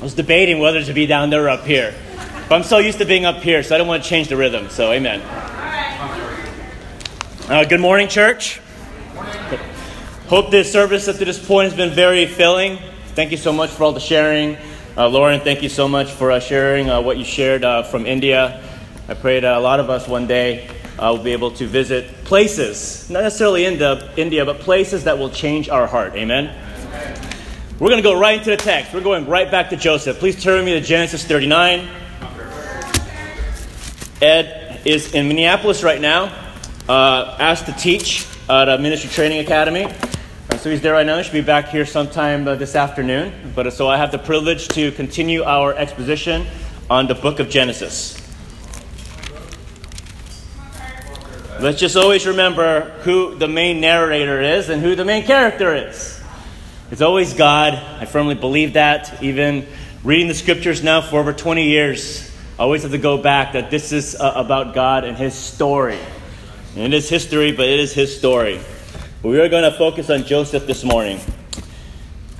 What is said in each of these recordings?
I was debating whether to be down there or up here. But I'm so used to being up here, so I don't want to change the rhythm. So, amen. Uh, good morning, church. Hope this service up to this point has been very filling. Thank you so much for all the sharing. Uh, Lauren, thank you so much for uh, sharing uh, what you shared uh, from India. I pray that a lot of us one day uh, will be able to visit places, not necessarily India, India, but places that will change our heart. Amen. We're going to go right into the text. We're going right back to Joseph. Please turn me to Genesis 39. Ed is in Minneapolis right now, uh, asked to teach at a ministry training academy. Uh, so he's there right now. He should be back here sometime uh, this afternoon. But uh, so I have the privilege to continue our exposition on the book of Genesis. Let's just always remember who the main narrator is and who the main character is. It's always God. I firmly believe that. Even reading the scriptures now for over 20 years, I always have to go back that this is uh, about God and His story. And it is history, but it is His story. But we are going to focus on Joseph this morning.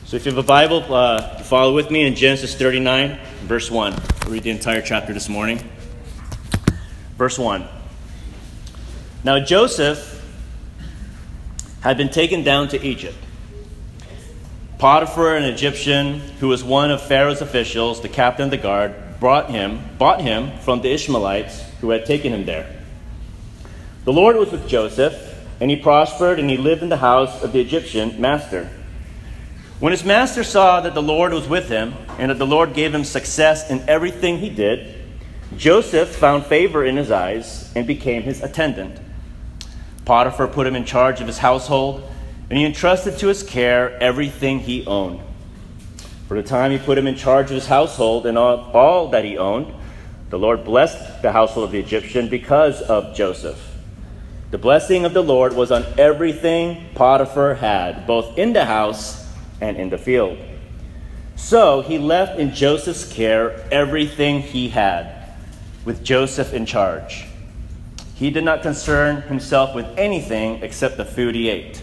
So if you have a Bible, uh, follow with me in Genesis 39, verse 1. We'll read the entire chapter this morning. Verse 1. Now Joseph had been taken down to Egypt Potiphar, an Egyptian who was one of Pharaoh's officials, the captain of the guard, brought him, bought him from the Ishmaelites who had taken him there. The Lord was with Joseph, and he prospered, and he lived in the house of the Egyptian master. When his master saw that the Lord was with him, and that the Lord gave him success in everything he did, Joseph found favor in his eyes and became his attendant. Potiphar put him in charge of his household and he entrusted to his care everything he owned. For the time he put him in charge of his household and all, all that he owned, the Lord blessed the household of the Egyptian because of Joseph. The blessing of the Lord was on everything Potiphar had, both in the house and in the field. So he left in Joseph's care everything he had, with Joseph in charge. He did not concern himself with anything except the food he ate.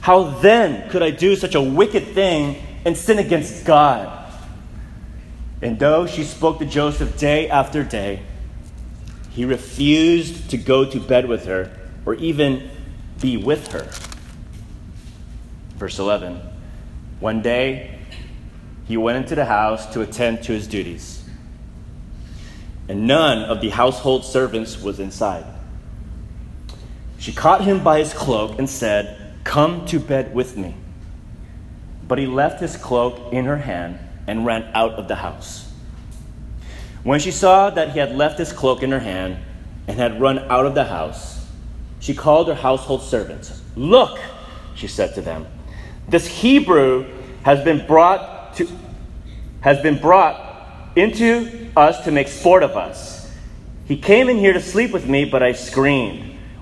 How then could I do such a wicked thing and sin against God? And though she spoke to Joseph day after day, he refused to go to bed with her or even be with her. Verse 11 One day, he went into the house to attend to his duties, and none of the household servants was inside. She caught him by his cloak and said, Come to bed with me. But he left his cloak in her hand and ran out of the house. When she saw that he had left his cloak in her hand and had run out of the house, she called her household servants. Look, she said to them, this Hebrew has been brought to has been brought into us to make sport of us. He came in here to sleep with me, but I screamed.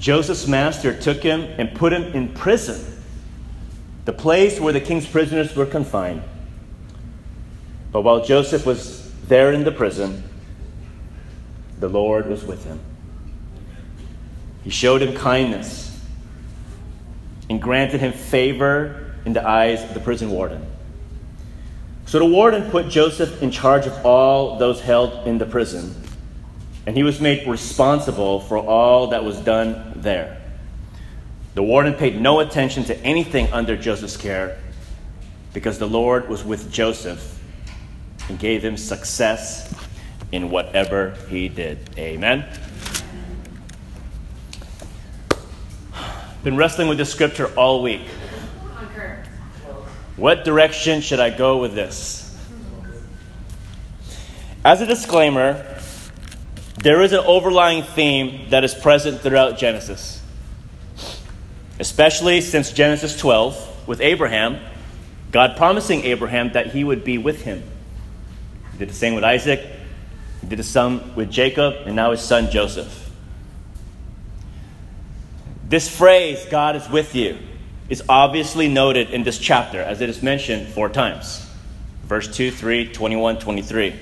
Joseph's master took him and put him in prison, the place where the king's prisoners were confined. But while Joseph was there in the prison, the Lord was with him. He showed him kindness and granted him favor in the eyes of the prison warden. So the warden put Joseph in charge of all those held in the prison and he was made responsible for all that was done there. The warden paid no attention to anything under Joseph's care because the Lord was with Joseph and gave him success in whatever he did. Amen. Been wrestling with this scripture all week. What direction should I go with this? As a disclaimer, there is an overlying theme that is present throughout Genesis, especially since Genesis 12 with Abraham, God promising Abraham that he would be with him. He did the same with Isaac, he did the same with Jacob, and now his son Joseph. This phrase, God is with you, is obviously noted in this chapter as it is mentioned four times verse 2, 3, 21, 23.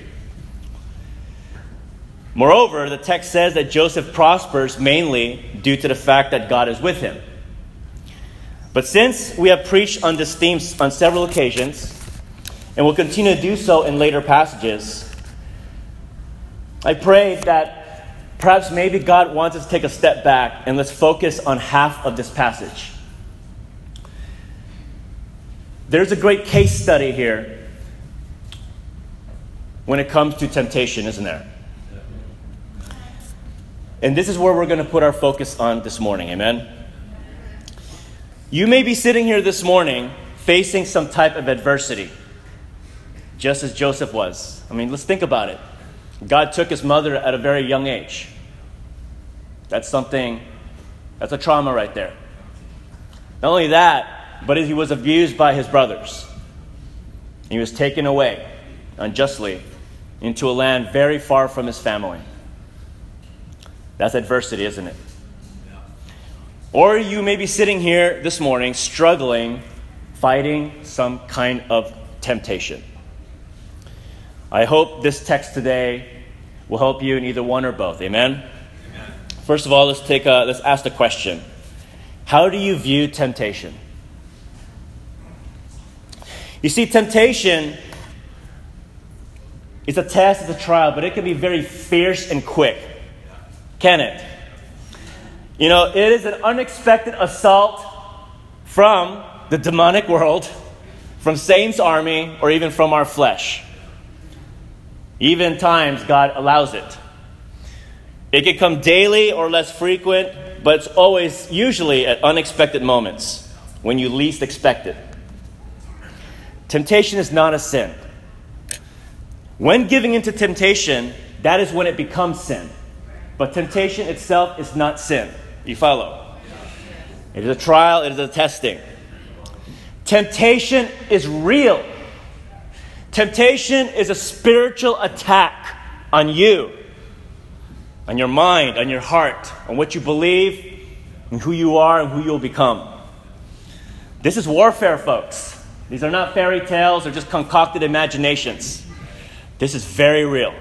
Moreover, the text says that Joseph prospers mainly due to the fact that God is with him. But since we have preached on this theme on several occasions, and will continue to do so in later passages, I pray that Perhaps maybe God wants us to take a step back and let's focus on half of this passage. There's a great case study here when it comes to temptation, isn't there? And this is where we're going to put our focus on this morning. Amen. You may be sitting here this morning facing some type of adversity, just as Joseph was. I mean, let's think about it. God took his mother at a very young age. That's something, that's a trauma right there. Not only that, but he was abused by his brothers. He was taken away unjustly into a land very far from his family. That's adversity, isn't it? Or you may be sitting here this morning struggling, fighting some kind of temptation. I hope this text today will help you in either one or both. Amen? Amen. First of all, let's take a, let's ask the question. How do you view temptation? You see, temptation is a test, it's a trial, but it can be very fierce and quick. Can it? You know, it is an unexpected assault from the demonic world, from Satan's army, or even from our flesh. Even times God allows it. It can come daily or less frequent, but it's always, usually, at unexpected moments when you least expect it. Temptation is not a sin. When giving into temptation, that is when it becomes sin. But temptation itself is not sin. You follow? It is a trial, it is a testing. Temptation is real. Temptation is a spiritual attack on you, on your mind, on your heart, on what you believe, and who you are and who you'll become. This is warfare, folks. These are not fairy tales or just concocted imaginations. This is very real.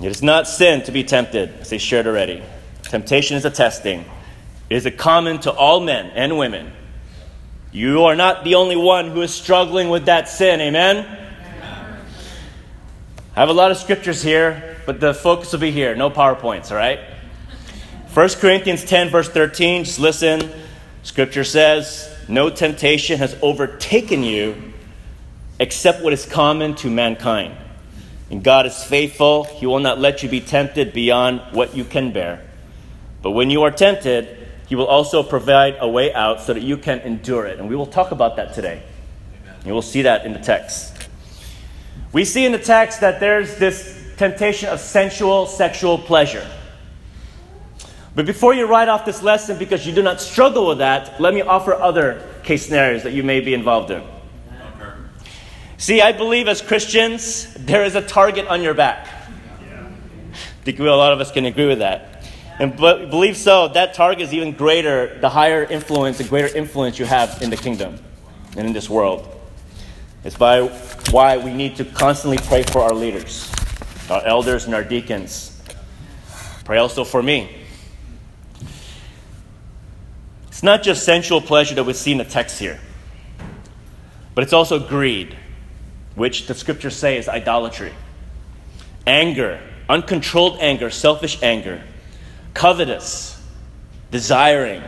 It is not sin to be tempted, as they shared already. Temptation is a testing. It is a common to all men and women. You are not the only one who is struggling with that sin. Amen? Amen? I have a lot of scriptures here, but the focus will be here. No PowerPoints, all right? 1 Corinthians 10, verse 13, just listen. Scripture says, No temptation has overtaken you except what is common to mankind. And God is faithful. He will not let you be tempted beyond what you can bear. But when you are tempted, he will also provide a way out so that you can endure it. And we will talk about that today. You will see that in the text. We see in the text that there's this temptation of sensual sexual pleasure. But before you write off this lesson because you do not struggle with that, let me offer other case scenarios that you may be involved in. See, I believe as Christians, there is a target on your back. I think a lot of us can agree with that. And believe so, that target is even greater the higher influence, the greater influence you have in the kingdom and in this world. It's by why we need to constantly pray for our leaders, our elders, and our deacons. Pray also for me. It's not just sensual pleasure that we see in the text here, but it's also greed, which the scriptures say is idolatry, anger, uncontrolled anger, selfish anger covetous, desiring,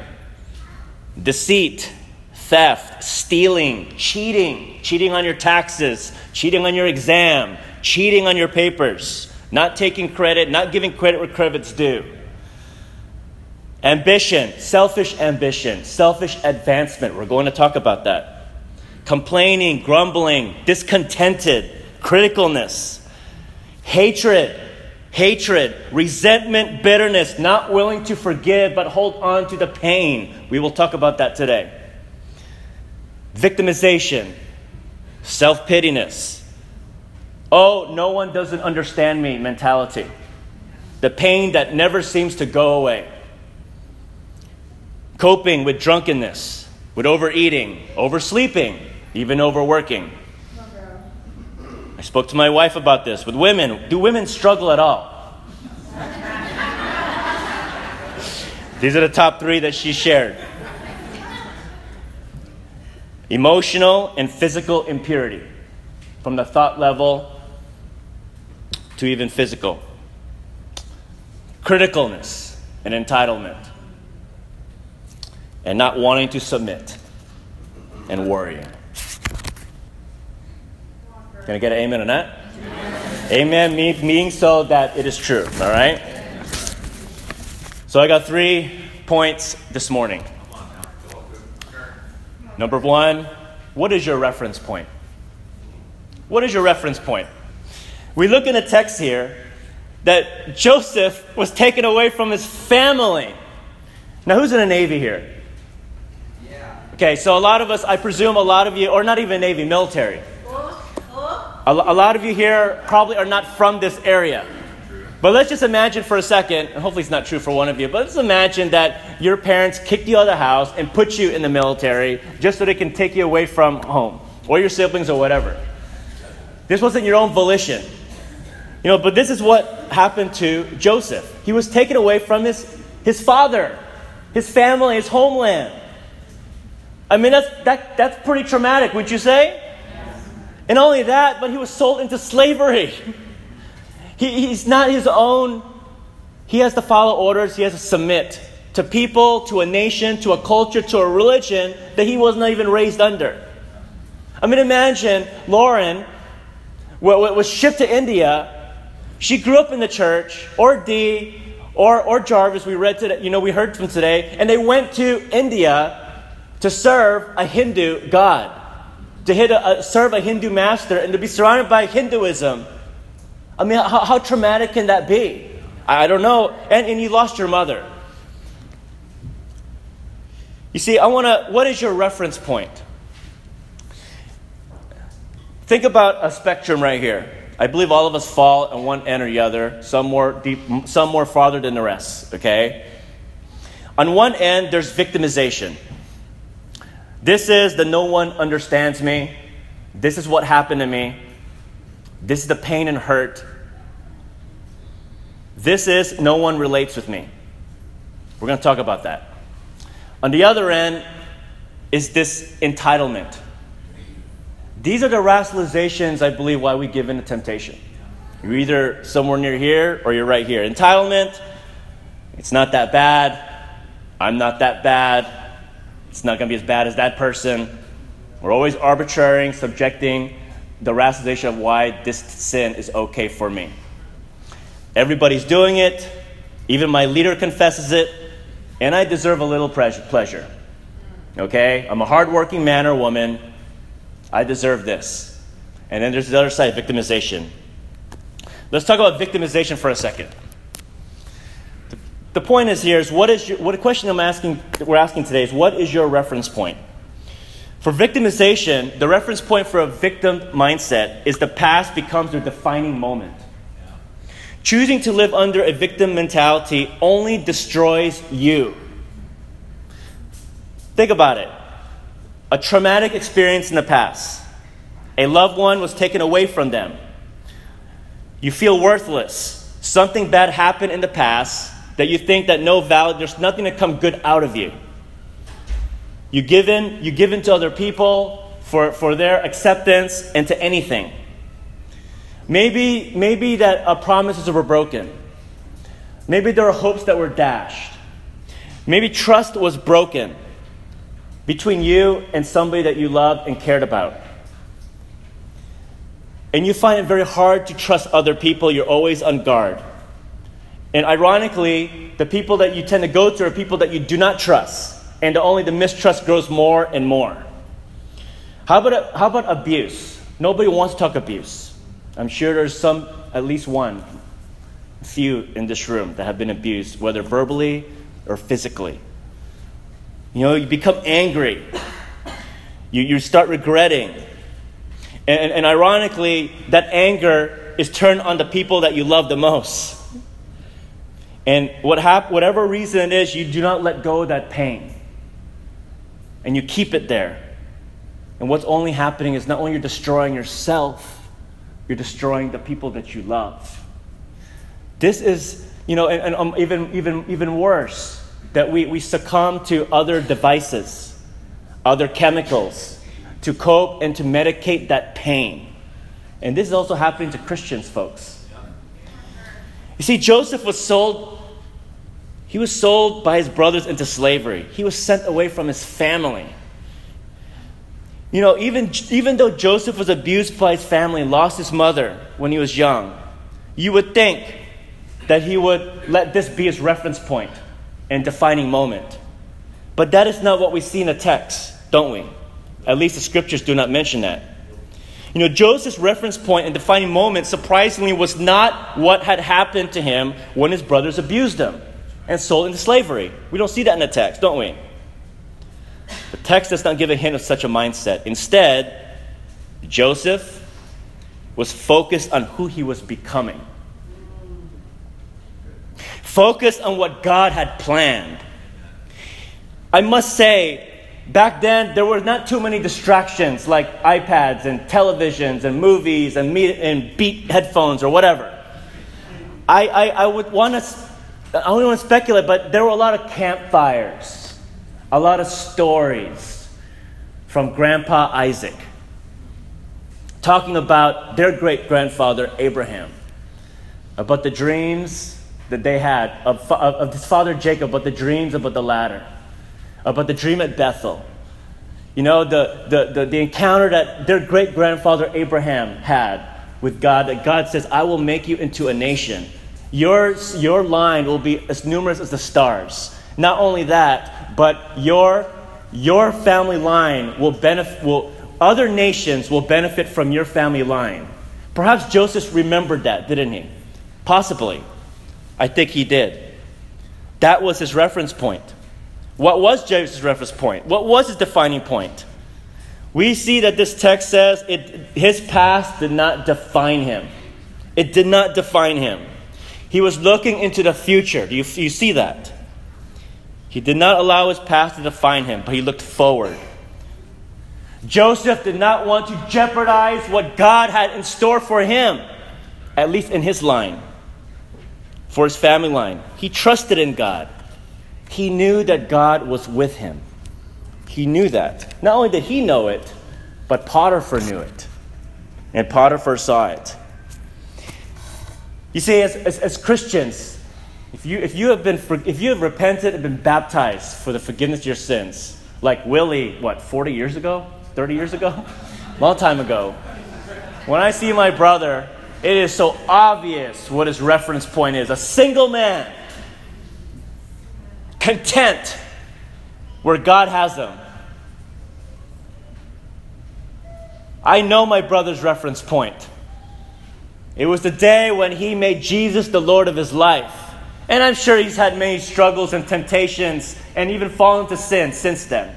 deceit, theft, stealing, cheating, cheating on your taxes, cheating on your exam, cheating on your papers, not taking credit, not giving credit where credit's due. Ambition, selfish ambition, selfish advancement. We're going to talk about that. Complaining, grumbling, discontented, criticalness, hatred, hatred, resentment, bitterness, not willing to forgive but hold on to the pain. We will talk about that today. Victimization, self pityness. Oh, no one doesn't understand me mentality. The pain that never seems to go away coping with drunkenness, with overeating, oversleeping, even overworking. I spoke to my wife about this. With women, do women struggle at all? These are the top three that she shared emotional and physical impurity, from the thought level to even physical, criticalness and entitlement and not wanting to submit and worrying. I get an amen on that? Amen, meaning so that it is true, all right? So I got three points this morning. Number one, what is your reference point? What is your reference point? We look in the text here that Joseph was taken away from his family. Now, who's in the Navy here? Yeah. Okay, so a lot of us, I presume a lot of you, or not even Navy, military. A, lot of you here probably are not from this area. But let's just imagine for a second, and hopefully it's not true for one of you, but let's imagine that your parents kicked you out of the house and put you in the military just so they can take you away from home, or your siblings, or whatever. This wasn't your own volition. You know, but this is what happened to Joseph. He was taken away from his, his father, his family, his homeland. I mean, that's, that, that's pretty traumatic, would you say? And only that, but he was sold into slavery. he, he's not his own. He has to follow orders, he has to submit to people, to a nation, to a culture, to a religion that he was not even raised under. I mean, imagine Lauren was shipped to India. She grew up in the church, or Dee, or, or Jarvis, we read today, you know, we heard from today, and they went to India to serve a Hindu god, to hit a, a, serve a Hindu master, and to be surrounded by Hinduism. I mean, how, how traumatic can that be? I, I don't know. And, and you lost your mother. You see, I want to, what is your reference point? Think about a spectrum right here. I believe all of us fall on one end or the other, some more deep, some more farther than the rest, okay? On one end, there's victimization. This is the no one understands me. This is what happened to me. This is the pain and hurt. This is no one relates with me. We're going to talk about that. On the other end is this entitlement. These are the rationalizations, I believe, why we give in to temptation. You're either somewhere near here or you're right here. Entitlement, it's not that bad. I'm not that bad. It's not going to be as bad as that person. We're always arbitrating, subjecting the rationalization of why this sin is okay for me. Everybody's doing it. Even my leader confesses it. And I deserve a little pleasure. Okay? I'm a hardworking man or woman. I deserve this. And then there's the other side victimization. Let's talk about victimization for a second. The point is here is what is your, what a question I'm asking we're asking today is what is your reference point? For victimization, the reference point for a victim mindset is the past becomes their defining moment. Choosing to live under a victim mentality only destroys you. Think about it. A traumatic experience in the past. A loved one was taken away from them. You feel worthless. Something bad happened in the past that you think that no valid, there's nothing to come good out of you. You give in, you give in to other people for, for their acceptance and to anything. Maybe, maybe that promises were broken. Maybe there were hopes that were dashed. Maybe trust was broken. between you and somebody that you loved and cared about. And you find it very hard to trust other people, you're always on guard. And ironically, the people that you tend to go to are people that you do not trust, and only the mistrust grows more and more. How about, how about abuse? Nobody wants to talk abuse. I'm sure there's some, at least one, few in this room that have been abused, whether verbally or physically. You know, you become angry. You, you start regretting. And, and ironically, that anger is turned on the people that you love the most. And what hap- whatever reason it is, you do not let go of that pain. And you keep it there. And what's only happening is not only you're destroying yourself, you're destroying the people that you love. This is, you know, and, and um, even, even, even worse, that we, we succumb to other devices, other chemicals to cope and to medicate that pain. And this is also happening to Christians, folks. You see, Joseph was sold. He was sold by his brothers into slavery. He was sent away from his family. You know, even, even though Joseph was abused by his family and lost his mother when he was young, you would think that he would let this be his reference point and defining moment. But that is not what we see in the text, don't we? At least the scriptures do not mention that. You know, Joseph's reference point and defining moment, surprisingly, was not what had happened to him when his brothers abused him and sold into slavery. We don't see that in the text, don't we? The text does not give a hint of such a mindset. Instead, Joseph was focused on who he was becoming, focused on what God had planned. I must say, back then there were not too many distractions like iPads and televisions and movies and, me- and beat headphones or whatever. I, I, I would want to, I don't want to speculate, but there were a lot of campfires, a lot of stories from Grandpa Isaac talking about their great grandfather Abraham, about the dreams that they had of, of, of his father Jacob, but the dreams about the ladder about the dream at Bethel. You know, the, the, the, the encounter that their great grandfather Abraham had with God, that God says, I will make you into a nation. Your, your line will be as numerous as the stars. Not only that, but your, your family line will benefit, will, other nations will benefit from your family line. Perhaps Joseph remembered that, didn't he? Possibly. I think he did. That was his reference point. What was Joseph's reference point? What was his defining point? We see that this text says it, his past did not define him. It did not define him. He was looking into the future. Do you, you see that? He did not allow his past to define him, but he looked forward. Joseph did not want to jeopardize what God had in store for him, at least in his line, for his family line. He trusted in God. He knew that God was with him. He knew that. Not only did he know it, but Potiphar knew it. And Potiphar saw it. You see, as, as, as Christians, if you, if, you have been, if you have repented and been baptized for the forgiveness of your sins, like Willie, what, 40 years ago? 30 years ago? a Long time ago. When I see my brother, it is so obvious what his reference point is. A single man content where God has them. I know my brother's reference point. It was the day when he made Jesus the Lord of his life. And I'm sure he's had many struggles and temptations and even fallen to sin since then.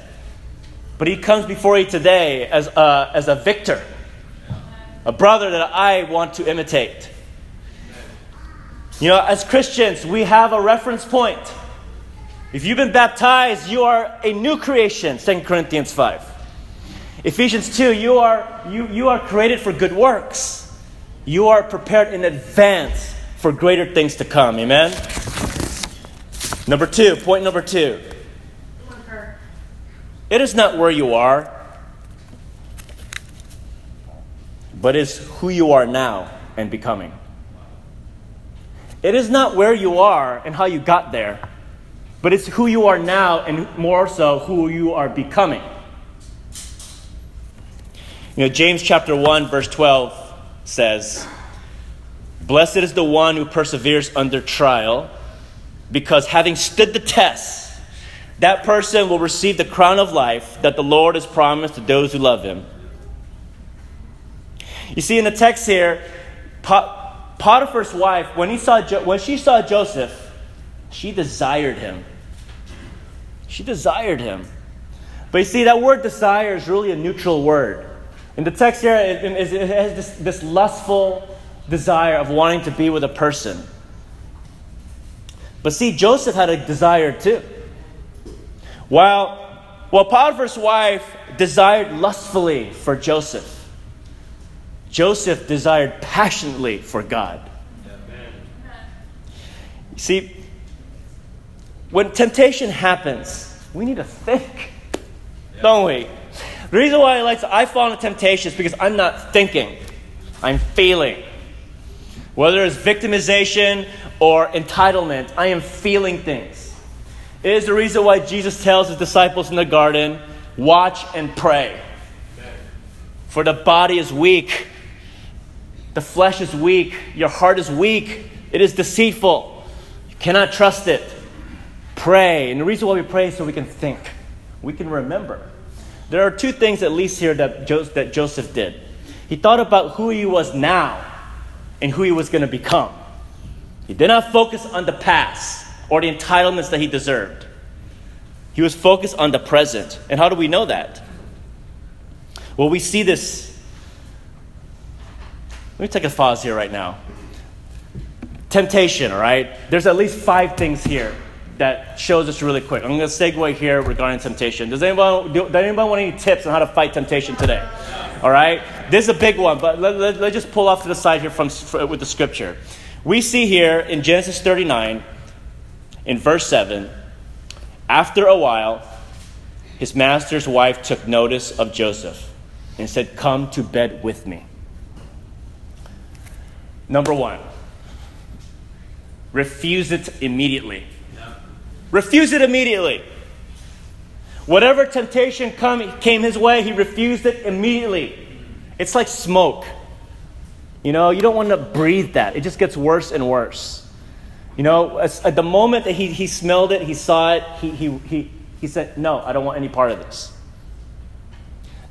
But he comes before you today as a, as a victor, a brother that I want to imitate. You know, as Christians, we have a reference point. If you've been baptized, you are a new creation, 2 Corinthians 5. Ephesians 2, you are, you, you are created for good works. You are prepared in advance for greater things to come. Amen? Number two, point number two. It is not where you are, but is who you are now and becoming. It is not where you are and how you got there but it's who you are now and more so who you are becoming. You know, James chapter 1, verse 12 says, Blessed is the one who perseveres under trial, because having stood the test, that person will receive the crown of life that the Lord has promised to those who love him. You see, in the text here, Potiphar's wife, when, he saw jo- when she saw Joseph, she desired him. She desired him. But you see, that word desire is really a neutral word. In the text here, it, it has this, this lustful desire of wanting to be with a person. But see, Joseph had a desire too. While, while Potiphar's wife desired lustfully for Joseph, Joseph desired passionately for God. You see, when temptation happens, we need to think, don't we? The reason why I like to, I fall into temptation is because I'm not thinking, I'm feeling. Whether it's victimization or entitlement, I am feeling things. It is the reason why Jesus tells his disciples in the garden, watch and pray. For the body is weak, the flesh is weak, your heart is weak, it is deceitful. You cannot trust it. Pray. And the reason why we pray is so we can think, we can remember. There are two things, at least here, that, that Joseph did. He thought about who he was now and who he was going to become. He did not focus on the past or the entitlements that he deserved. He was focused on the present. And how do we know that? Well, we see this. Let me take a pause here right now. Temptation, all right? There's at least five things here that shows us really quick. I'm going to segue here regarding temptation. Does anybody, do, does anybody want any tips on how to fight temptation today? All right? This is a big one, but let, let, let's just pull off to the side here from, with the scripture. We see here in Genesis 39, in verse 7, after a while, his master's wife took notice of Joseph and said, Come to bed with me. Number one, refuse it immediately. Refuse it immediately. Whatever temptation come, came his way, he refused it immediately. It's like smoke. You know, you don't want to breathe that. It just gets worse and worse. You know, at the moment that he, he smelled it, he saw it, he, he, he, he said, No, I don't want any part of this.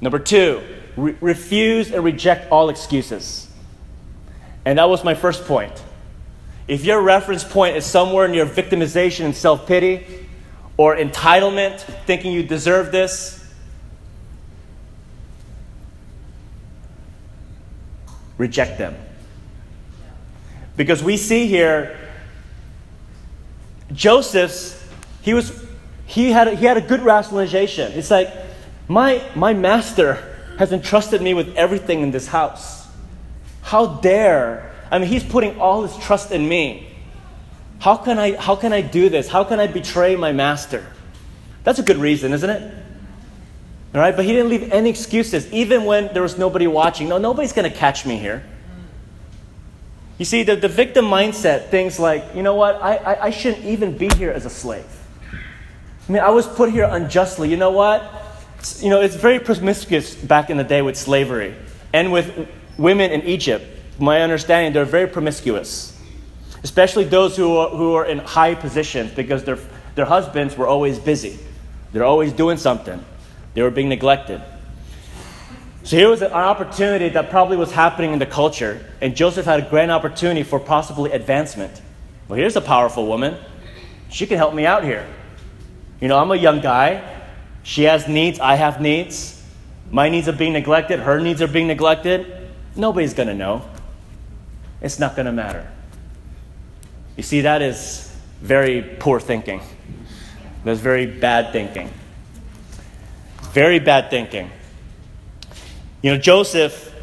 Number two, re- refuse and reject all excuses. And that was my first point. If your reference point is somewhere in your victimization and self pity or entitlement, thinking you deserve this, reject them. Because we see here Joseph's, he was he had a, he had a good rationalization. It's like my my master has entrusted me with everything in this house. How dare I mean, he's putting all his trust in me. How can I, how can I do this? How can I betray my master? That's a good reason, isn't it? All right, but he didn't leave any excuses, even when there was nobody watching. No, nobody's going to catch me here. You see, the, the victim mindset thinks like, you know what, I, I, I shouldn't even be here as a slave. I mean, I was put here unjustly. You know what? You know, it's very promiscuous back in the day with slavery and with women in Egypt my understanding, they're very promiscuous, especially those who are, who are in high positions because their, their husbands were always busy. They're always doing something, they were being neglected. So here was an opportunity that probably was happening in the culture, and Joseph had a grand opportunity for possibly advancement. Well, here's a powerful woman. She can help me out here. You know, I'm a young guy. She has needs, I have needs. My needs are being neglected, her needs are being neglected. Nobody's going to know it's not going to matter. You see, that is very poor thinking. That's very bad thinking. Very bad thinking. You know, Joseph,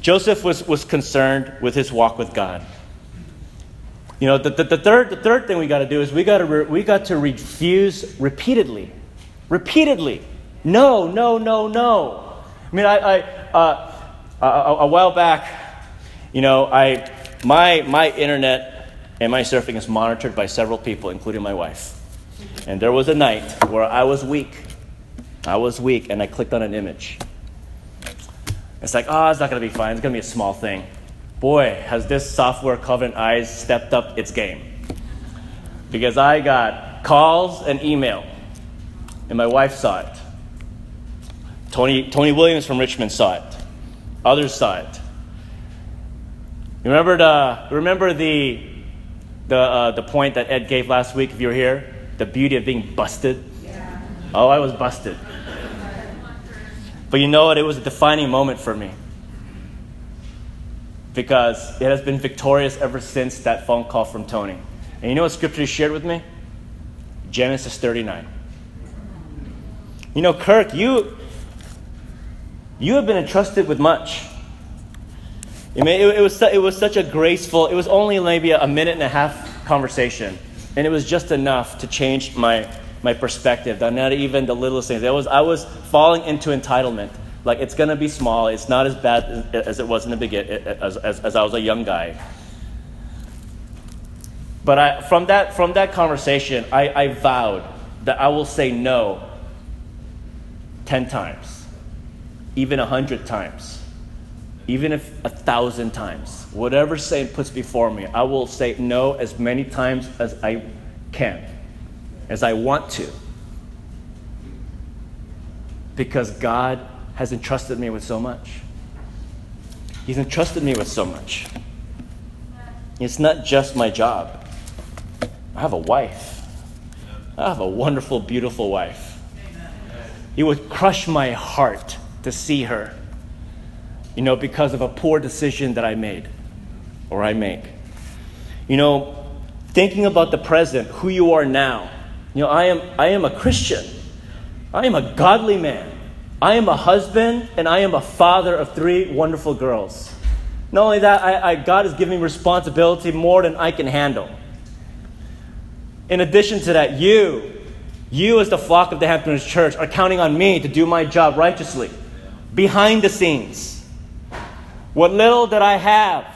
Joseph was, was concerned with his walk with God. You know, the, the, the third, the third thing we got to do is we got to we got to refuse repeatedly. Repeatedly. No, no, no, no. I mean, I, I uh, a, a while back, you know, I my my internet and my surfing is monitored by several people, including my wife. And there was a night where I was weak. I was weak, and I clicked on an image. It's like, oh, it's not going to be fine. It's going to be a small thing. Boy, has this software Covenant Eyes stepped up its game. Because I got calls and email, and my wife saw it. Tony, Tony Williams from Richmond saw it. Others saw it. You remember the, remember the, the, uh, the point that Ed gave last week, if you were here? The beauty of being busted? Yeah. Oh, I was busted. But you know what? It was a defining moment for me. Because it has been victorious ever since that phone call from Tony. And you know what scripture he shared with me? Genesis 39. You know, Kirk, you, you have been entrusted with much. It, it, it, was, it was such a graceful, it was only maybe a minute and a half conversation. And it was just enough to change my, my perspective, not even the littlest things. I was, I was falling into entitlement. Like, it's going to be small. It's not as bad as, as it was in the beginning, as, as, as I was a young guy. But I, from, that, from that conversation, I, I vowed that I will say no 10 times, even 100 times, even if a thousand times. Whatever Satan puts before me, I will say no as many times as I can, as I want to. Because God has entrusted me with so much. He's entrusted me with so much. It's not just my job. I have a wife. I have a wonderful, beautiful wife. It would crush my heart to see her, you know, because of a poor decision that I made or I make. You know, thinking about the present, who you are now. You know, I am, I am a Christian. I am a godly man. I am a husband and I am a father of three wonderful girls. Not only that, I, I, God has given me responsibility more than I can handle. In addition to that, you, you as the flock of the Hamptons Church, are counting on me to do my job righteously, behind the scenes. What little that I have,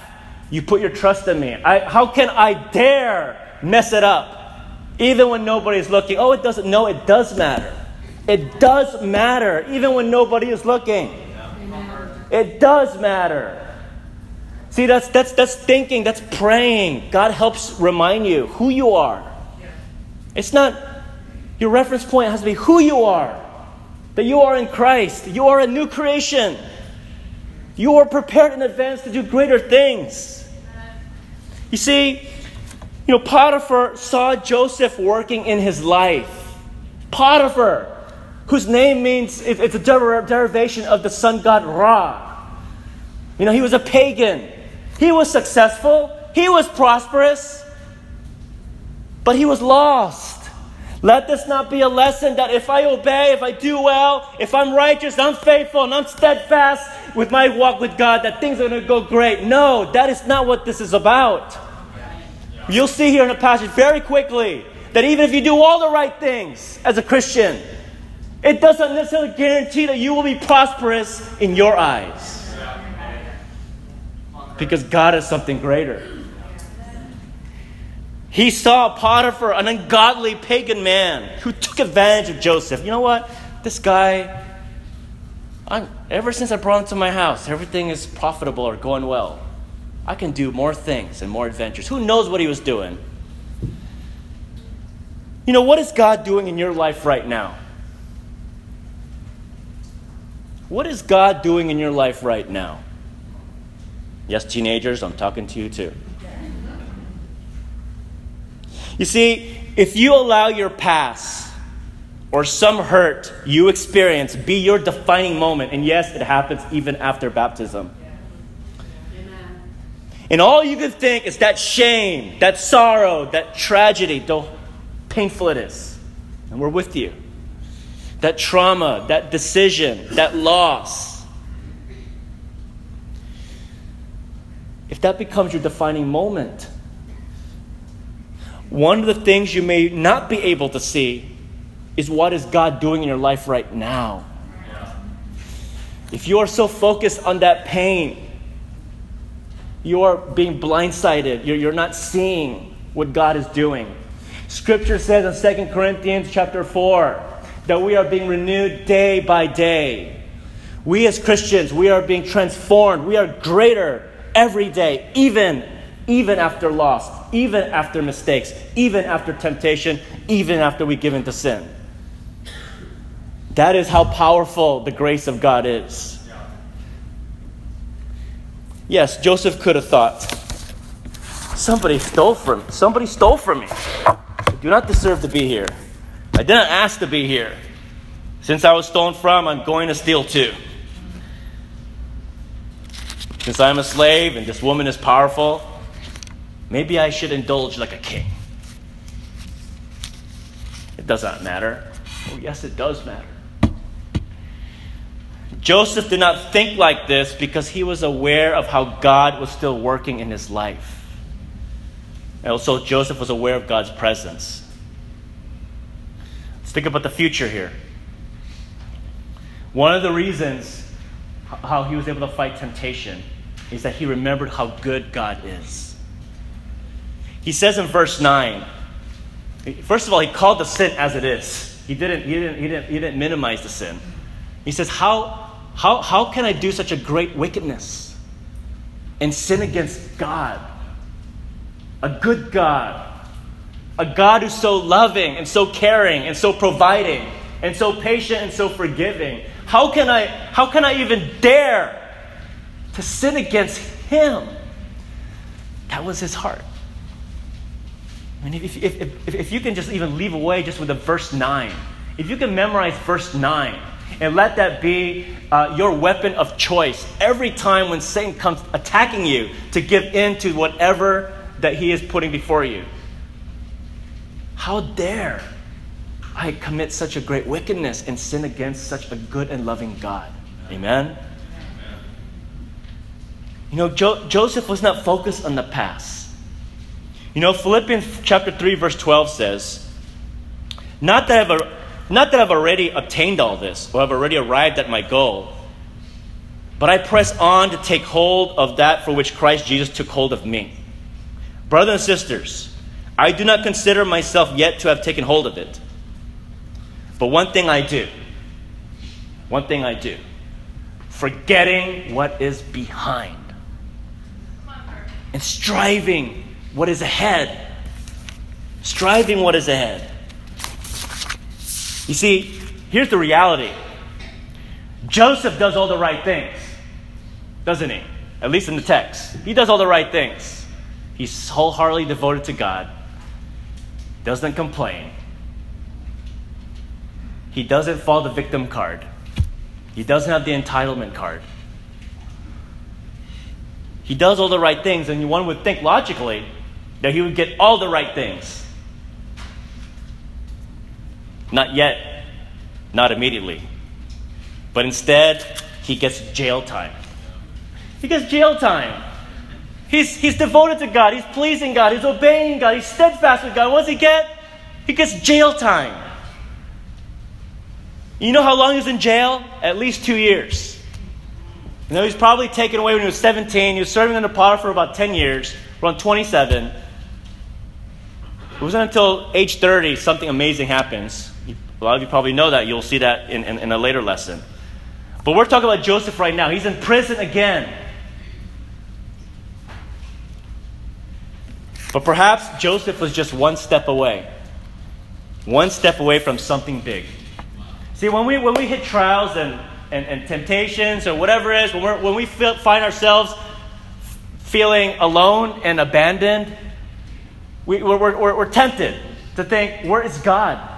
you put your trust in me. I, how can I dare mess it up? Even when nobody's looking. Oh, it doesn't. No, it does matter. It does matter, even when nobody is looking. It does matter. See, that's, that's, that's thinking, that's praying. God helps remind you who you are. It's not, your reference point has to be who you are. That you are in Christ. You are a new creation. You are prepared in advance to do greater things. You see, you know, Potiphar saw Joseph working in his life. Potiphar, whose name means it's a derivation of the sun god Ra. You know, he was a pagan. He was successful. He was prosperous but he was lost. Let this not be a lesson that if I obey, if I do well, if I'm righteous, I'm faithful, and I'm steadfast with my walk with God, that things are going to go great. No, that is not what this is about. You'll see here in the passage very quickly that even if you do all the right things as a Christian, it doesn't necessarily guarantee that you will be prosperous in your eyes. Because God is something greater. He saw Potiphar, an ungodly pagan man who took advantage of Joseph. You know what? This guy, I'm, ever since I brought him to my house, everything is profitable or going well. I can do more things and more adventures. Who knows what he was doing? You know, what is God doing in your life right now? What is God doing in your life right now? Yes, teenagers, I'm talking to you too. You see, if you allow your past or some hurt you experience be your defining moment, and yes, it happens even after baptism. And all you can think is that shame, that sorrow, that tragedy, though painful it is. And we're with you. That trauma, that decision, that loss. If that becomes your defining moment, one of the things you may not be able to see is what is God doing in your life right now. If you are so focused on that pain, you are being blindsided, you're, you're not seeing what God is doing. Scripture says in 2 Corinthians chapter 4 that we are being renewed day by day. We as Christians, we are being transformed. We are greater every day, even even after loss, even after mistakes, even after temptation, even after we give into sin. That is how powerful the grace of God is. Yes, Joseph could have thought, somebody stole from somebody stole from me. I do not deserve to be here. I didn't ask to be here. Since I was stolen from, I'm going to steal too. Since I'm a slave and this woman is powerful, maybe I should indulge like a king. It does not matter. Oh, yes, it does matter. Joseph did not think like this because he was aware of how God was still working in his life. And also, Joseph was aware of God's presence. Let's think about the future here. One of the reasons how he was able to fight temptation is that he remembered how good God is. He says in verse 9, first of all, he called the sin as it is. He didn't, he didn't, he didn't, he didn't minimize the sin. He says, how, how, how can I do such a great wickedness and sin against God? A good God. A God who's so loving and so caring and so providing and so patient and so forgiving. How can I, how can I even dare to sin against Him? That was his heart. I mean, if, if, if, if you can just even leave away just with the verse 9, if you can memorize verse 9, and let that be uh, your weapon of choice every time when Satan comes attacking you to give in to whatever that he is putting before you. How dare I commit such a great wickedness and sin against such a good and loving God? Amen? You know, jo- Joseph was not focused on the past. You know, Philippians chapter 3, verse 12 says, Not that I've not that I've already obtained all this or I've already arrived at my goal, but I press on to take hold of that for which Christ Jesus took hold of me. Brothers and sisters, I do not consider myself yet to have taken hold of it. But one thing I do, one thing I do, forgetting what is behind and striving what is ahead. Striving what is ahead. You see, here's the reality Joseph does all the right things, doesn't he? At least in the text. He does all the right things. He's wholeheartedly devoted to God, doesn't complain. He doesn't fall the victim card. He doesn't have the entitlement card. He does all the right things, and one would think logically that he would get all the right things. Not yet, not immediately. But instead, he gets jail time. He gets jail time. He's, he's devoted to God. He's pleasing God. He's obeying God. He's steadfast with God. What does he get? He gets jail time. You know how long he was in jail? At least two years. You know, he was probably taken away when he was 17. He was serving under the pot for about 10 years, around 27. It wasn't until age 30 something amazing happens. A lot of you probably know that. You'll see that in, in, in a later lesson. But we're talking about Joseph right now. He's in prison again. But perhaps Joseph was just one step away. One step away from something big. See, when we, when we hit trials and, and, and temptations or whatever it is, when, we're, when we feel, find ourselves feeling alone and abandoned, we, we're, we're, we're tempted to think, where is God?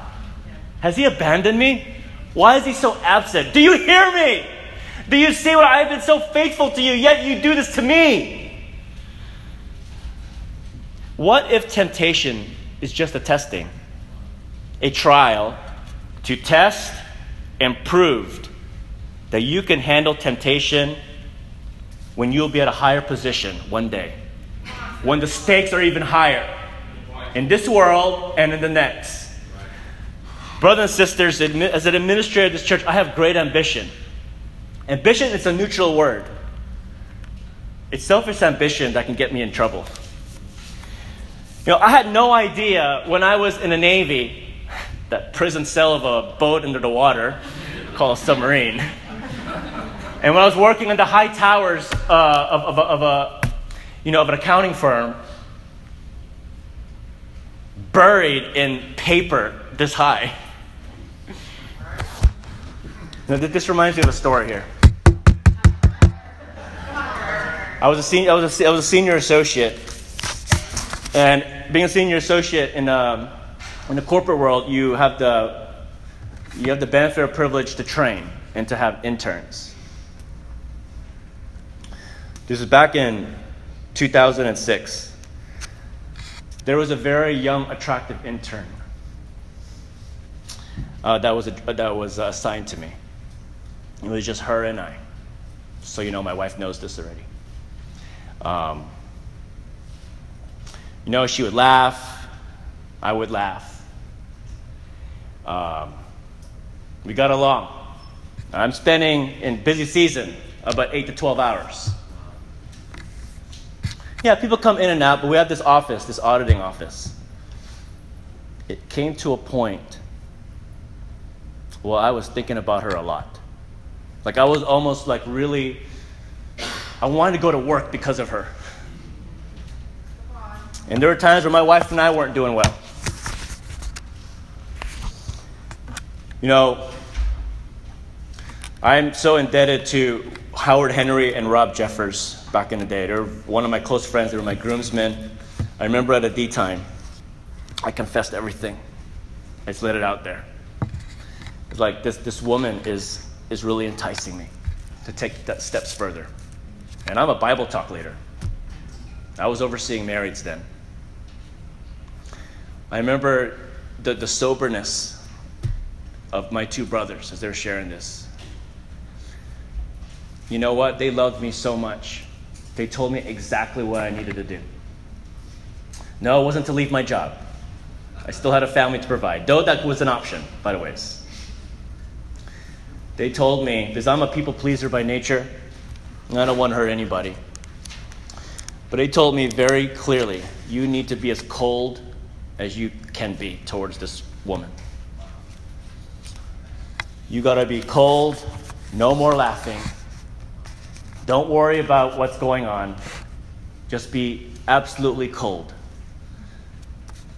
Has he abandoned me? Why is he so absent? Do you hear me? Do you see what I've been so faithful to you, yet you do this to me? What if temptation is just a testing, a trial to test and prove that you can handle temptation when you'll be at a higher position one day, when the stakes are even higher in this world and in the next? Brothers and sisters, as an administrator of this church, I have great ambition. Ambition is a neutral word. It's selfish ambition that can get me in trouble. You know, I had no idea when I was in the Navy, that prison cell of a boat under the water called a submarine. And when I was working in the high towers uh, of, of, a, of, a, you know, of an accounting firm, buried in paper this high. Now, this reminds me of a story here. I was a senior, I was a, I was a senior associate, and being a senior associate in, um, in the corporate world, you have the you have the benefit or privilege to train and to have interns. This is back in 2006. There was a very young, attractive intern uh, that was a, that was uh, assigned to me. It was just her and I. So you know, my wife knows this already. Um, you know, she would laugh, I would laugh. Um, we got along. I'm spending in busy season about 8 to 12 hours. Yeah, people come in and out, but we have this office, this auditing office. It came to a point well, I was thinking about her a lot. Like I was almost like really I wanted to go to work because of her. And there were times where my wife and I weren't doing well. You know, I'm so indebted to Howard Henry and Rob Jeffers back in the day. They're one of my close friends. They were my groomsmen. I remember at a D time, I confessed everything. I just let it out there. It's like this, this woman is, is really enticing me to take steps further. And I'm a Bible talk leader. I was overseeing marrieds then. I remember the, the soberness of my two brothers as they were sharing this. You know what? They loved me so much. They told me exactly what I needed to do. No, it wasn't to leave my job. I still had a family to provide, though that was an option, by the way. They told me, because I'm a people pleaser by nature, I don't want to hurt anybody. But they told me very clearly you need to be as cold as you can be towards this woman. You got to be cold, no more laughing. Don't worry about what's going on. Just be absolutely cold.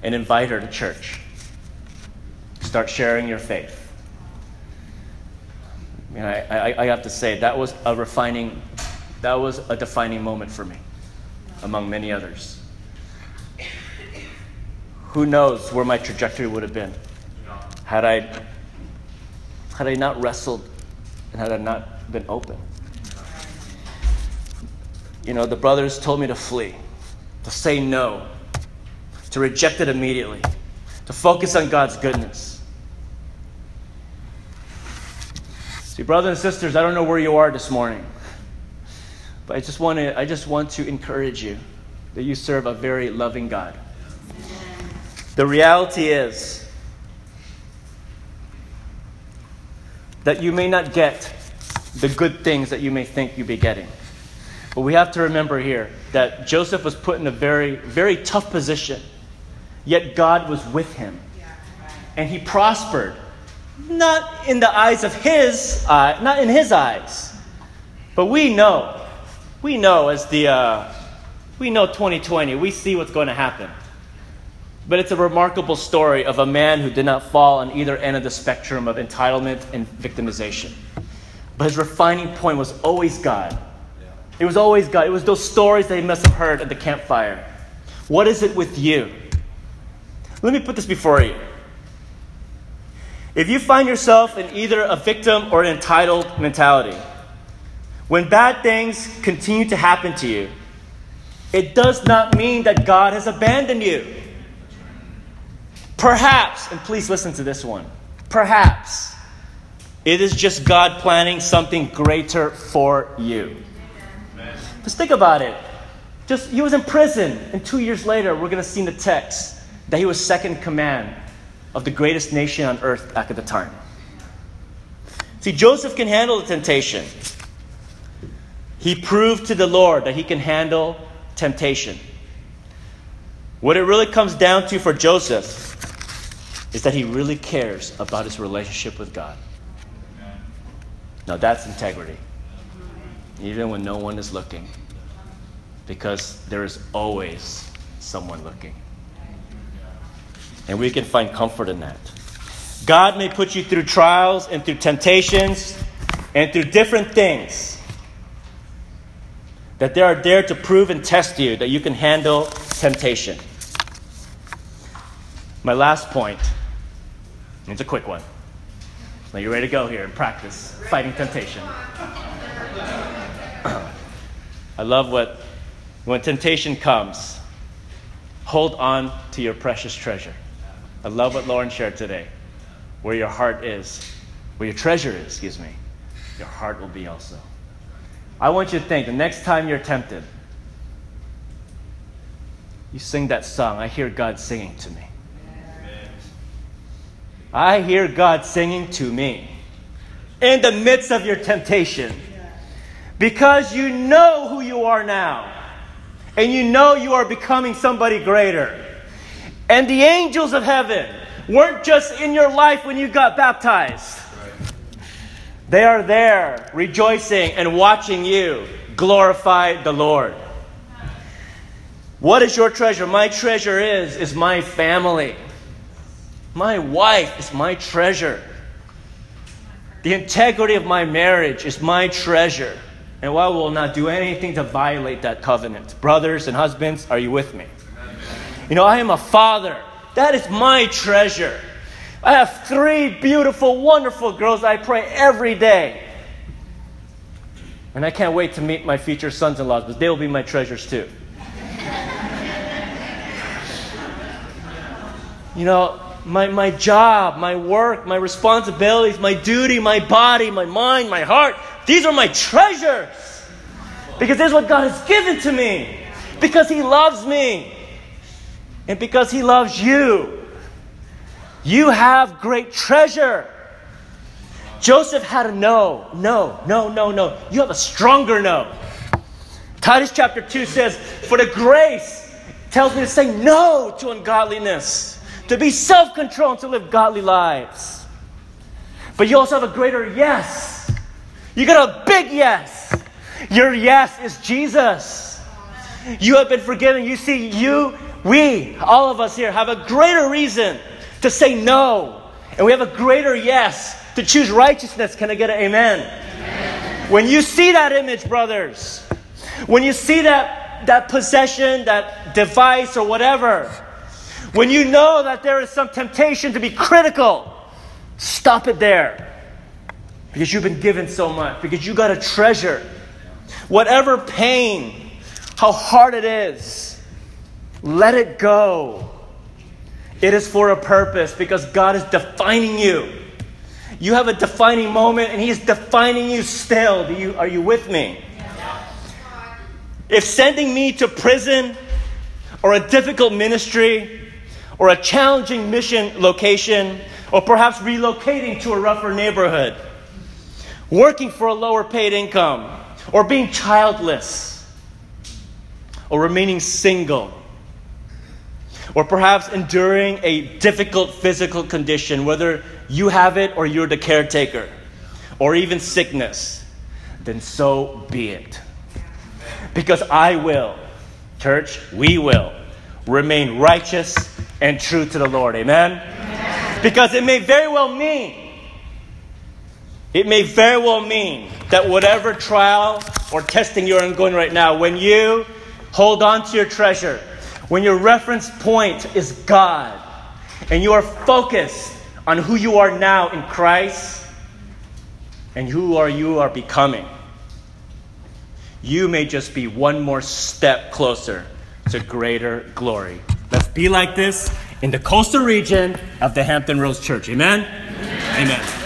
And invite her to church. Start sharing your faith. I, I, I have to say, that was a refining that was a defining moment for me, among many others. Who knows where my trajectory would have been had I, had I not wrestled and had I not been open. You know, the brothers told me to flee, to say no, to reject it immediately, to focus on God's goodness. See, brothers and sisters, I don't know where you are this morning. But I just want to, I just want to encourage you that you serve a very loving God. The reality is that you may not get the good things that you may think you'll be getting. But we have to remember here that Joseph was put in a very, very tough position, yet God was with him. And he prospered, not in the eyes of his, uh, not in his eyes. But we know we know as the, uh, we know 2020, we see what's going to happen. But it's a remarkable story of a man who did not fall on either end of the spectrum of entitlement and victimization. But his refining point was always God. It was always God. It was those stories that he must have heard at the campfire. What is it with you? Let me put this before you. If you find yourself in either a victim or an entitled mentality, when bad things continue to happen to you, it does not mean that God has abandoned you. Perhaps, and please listen to this one, perhaps it is just God planning something greater for you. Just think about it. Just he was in prison, and two years later, we're going to see in the text that he was second command of the greatest nation on earth back at the time. See, Joseph can handle the temptation. He proved to the Lord that he can handle temptation. What it really comes down to for Joseph is that he really cares about his relationship with God. Now, that's integrity, even when no one is looking, because there is always someone looking. And we can find comfort in that. God may put you through trials and through temptations and through different things that they are there to prove and test you that you can handle temptation. My last point, it's a quick one. Now you're ready to go here and practice fighting temptation. I love what, when temptation comes, hold on to your precious treasure. I love what Lauren shared today. Where your heart is, where your treasure is, excuse me, your heart will be also. I want you to think the next time you're tempted, you sing that song. I hear God singing to me. I hear God singing to me in the midst of your temptation because you know who you are now and you know you are becoming somebody greater. And the angels of heaven weren't just in your life when you got baptized. They are there rejoicing and watching you glorify the Lord. What is your treasure? My treasure is is my family. My wife is my treasure. The integrity of my marriage is my treasure. And I will not do anything to violate that covenant. Brothers and husbands, are you with me? You know, I am a father. That is my treasure. I have three beautiful, wonderful girls I pray every day. And I can't wait to meet my future sons in laws, but they will be my treasures too. you know, my, my job, my work, my responsibilities, my duty, my body, my mind, my heart, these are my treasures. Because this is what God has given to me. Because He loves me. And because He loves you. You have great treasure. Joseph had a no, no, no, no, no. You have a stronger no. Titus chapter 2 says, For the grace tells me to say no to ungodliness, to be self controlled, to live godly lives. But you also have a greater yes. You got a big yes. Your yes is Jesus. You have been forgiven. You see, you, we, all of us here, have a greater reason to say no. And we have a greater yes to choose righteousness. Can I get an amen? amen? When you see that image, brothers, when you see that, that possession, that device, or whatever, when you know that there is some temptation to be critical, stop it there. Because you've been given so much, because you got a treasure. Whatever pain, how hard it is, let it go. It is for a purpose because God is defining you. You have a defining moment and He is defining you still. Do you, are you with me? If sending me to prison or a difficult ministry or a challenging mission location or perhaps relocating to a rougher neighborhood, working for a lower paid income, or being childless, or remaining single or perhaps enduring a difficult physical condition, whether you have it or you're the caretaker, or even sickness, then so be it. Because I will, church, we will remain righteous and true to the Lord. Amen? Amen? Because it may very well mean, it may very well mean that whatever trial or testing you're undergoing right now, when you hold on to your treasure, when your reference point is God and you are focused on who you are now in Christ and who are you are becoming, you may just be one more step closer to greater glory. Let's be like this in the coastal region of the Hampton Roads Church. Amen? Amen. Amen.